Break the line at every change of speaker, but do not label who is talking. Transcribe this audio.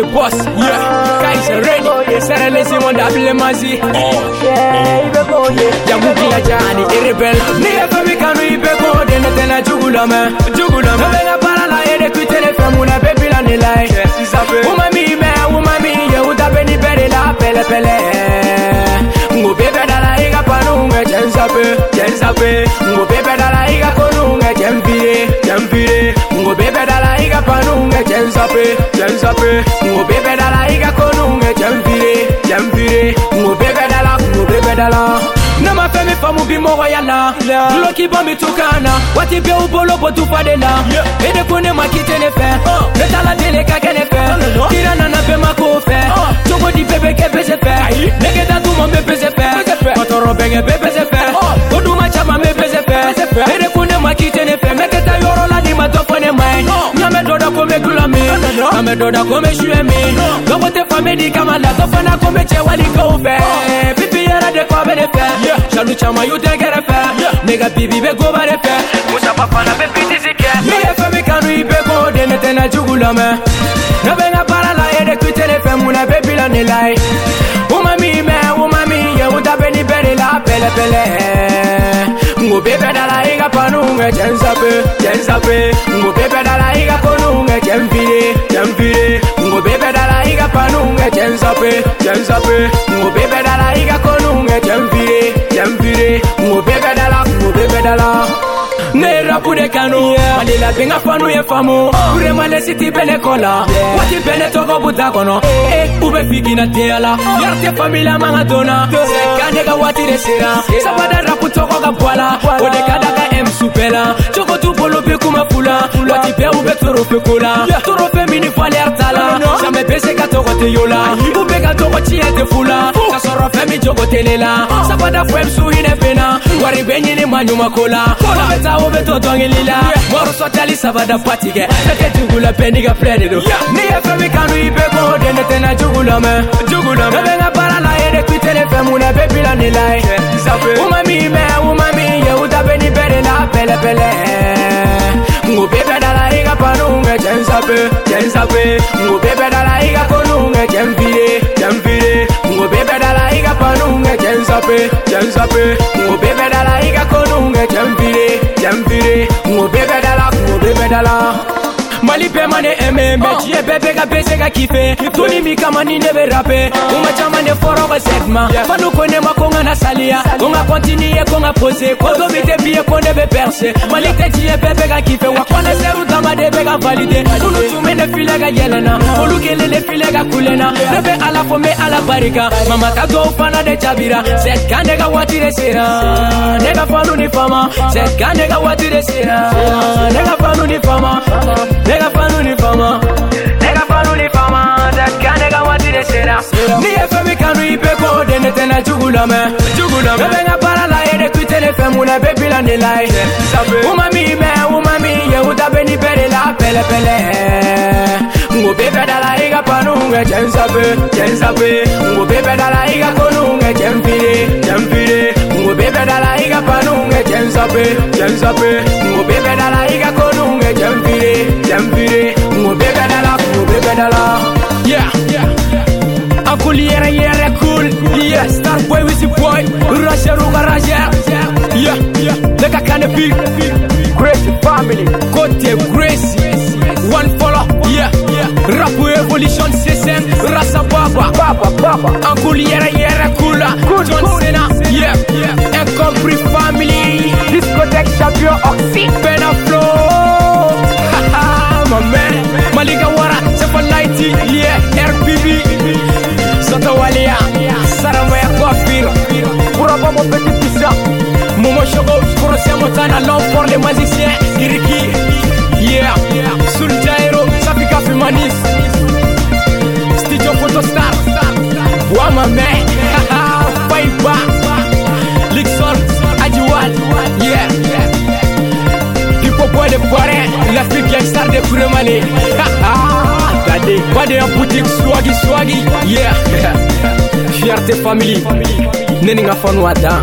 le boss, yeah. Guys ready, oh, Sarah Simon Dabile Mazi. Jamu kila jani, irrebel. Ni FM kanu ibe ko de ne tena jugula me, kwa mupimowa yana lokiba mitukana watibe ubolobo tufadela ede kune makitene fɛ ne tala tele ka kɛnɛ fɛ kirana na bɛma k'o fɛ cogo di bɛɛ bɛ kɛ pese fɛ nege da dumɔ bɛ pese me doda come shue mi. Dopo te fa medica ma la toffa na come c'è wali kofe Pipi era de kwa bele fe. Shalu chama you te gere fe. Nega bibi be go bare fe. Musa papa na be piti zike Mi e fe mi kanu ibe go de ne te na jugu la me. Ne be na para la e de kute le fe muna be bila ne lai. Uma mi me uma mi ye unta be ni bere la pele pele. Ngo bebe dala iga panu nge jensape jensape Ngo bebe dala iga panu nge jensape cɛn Nera pure kanu. Malila benga fanu ye famu. Pure male siti bele kola. Wati bele togo buta kono. E ube fiki na tiyala Yarte famila manga dona. Sekane ka wati de sera Sabada rapu togo ka bwala Ode kada ka M supela. Choko tu polo pe kuma fula. Wati pe ube toro pe kola Toro pe mini fali artala. Jamais bese ka togo te yola. Ube ka togo chie te fula. Kasoro fe mi jogo telela. Sabada fwem suhi. Wari bɛ ɲini ma ɲuman ko la o bɛ taa o bɛ to dɔnkili la mɔrɔ sɔtali sabada pati kɛ ne tɛ jugu la bɛɛ n'i ka filɛ de don ni ye fɛn min kanu i bɛ ko de ne tɛna jugu lamɛn jugu lamɛn ne bɛ n ka baara la e de ku telefɛn mun na bɛɛ bila ne la ye uma min mɛ uma min ye u ta bɛ ni bɛɛ de la pɛlɛpɛlɛ ngo bɛɛ bɛ da la i ka panu ŋɛ cɛn sape cɛn sape ngo bɛɛ bɛ da la i ka konu ŋɛ cɛn fire cɛn fire ngo bɛɛ bɛ da la i ka panu sape cɛn sape ngo bɛɛ Ali bɛɛ ma ne ɛmɛ mɛ diɲɛ bɛɛ bɛ ka bese ka kife toni min kama ni ne bɛ rape. Kuma caman de fɔra ka sɛtuma fanu ko ne ma ko n kana saliya ko n ka kɔntiniye ko n ka pose. Ko do min tɛ biye ko ne bɛ perse mali tɛ diɲɛ bɛɛ bɛ ka kife wa kɔnɛsɛru dama de bɛ ka valide. Minnu tun bɛ ne filɛ ka yɛlɛna olu kelen de filɛ ka kulena. Ne bɛ ala fo n bɛ ala barika. Mama ka dɔw fana de jabira sɛtkan ne ka waati de sera. Ne ka fanu ni fama. Sɛtkan ne ka waati de sera. Ne ka fanu ni fama. Fanu fanuli fama nega fanuli fama dakka nega watire sera ni ye fɛn min kanu i bɛ ko de ne tɛna jugu lamɛn jugu lamɛn ne bɛ n ka baara la ye de kute ne fɛ mun na bɛ bila ne la ye uma min mɛn uma min ye u da bɛ ni bɛɛ de la pɛlɛpɛlɛ ngo pepe dala iga panunge chensape chensape ngo pepe dala iga konunge chemfire chemfire ngo pepe dala iga panunge chensape chensape ngo pepe dala Evolution system Rasa Baba. Baba Baba. Uncle yɛrɛ yɛrɛ cool John Cena Yeah. Incompris family. Discotheque champion Oxy. My man. Malika Wara Yeah. RPB Soto Walia Saramaya Coiffure Pour mon petit pizza. Momo Chogo Procès Motana L'homme pour les magiciens Iriki Yeah. Soul de Boire L'Afrique Gangstar de Kuremale Regardez Pas de boutique Swaggy Swaggy Yeah. Fierté family. Neninga Fanwada